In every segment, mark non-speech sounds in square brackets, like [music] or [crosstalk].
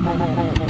No, no, no, no.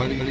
cuadrilla [laughs] de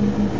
うん。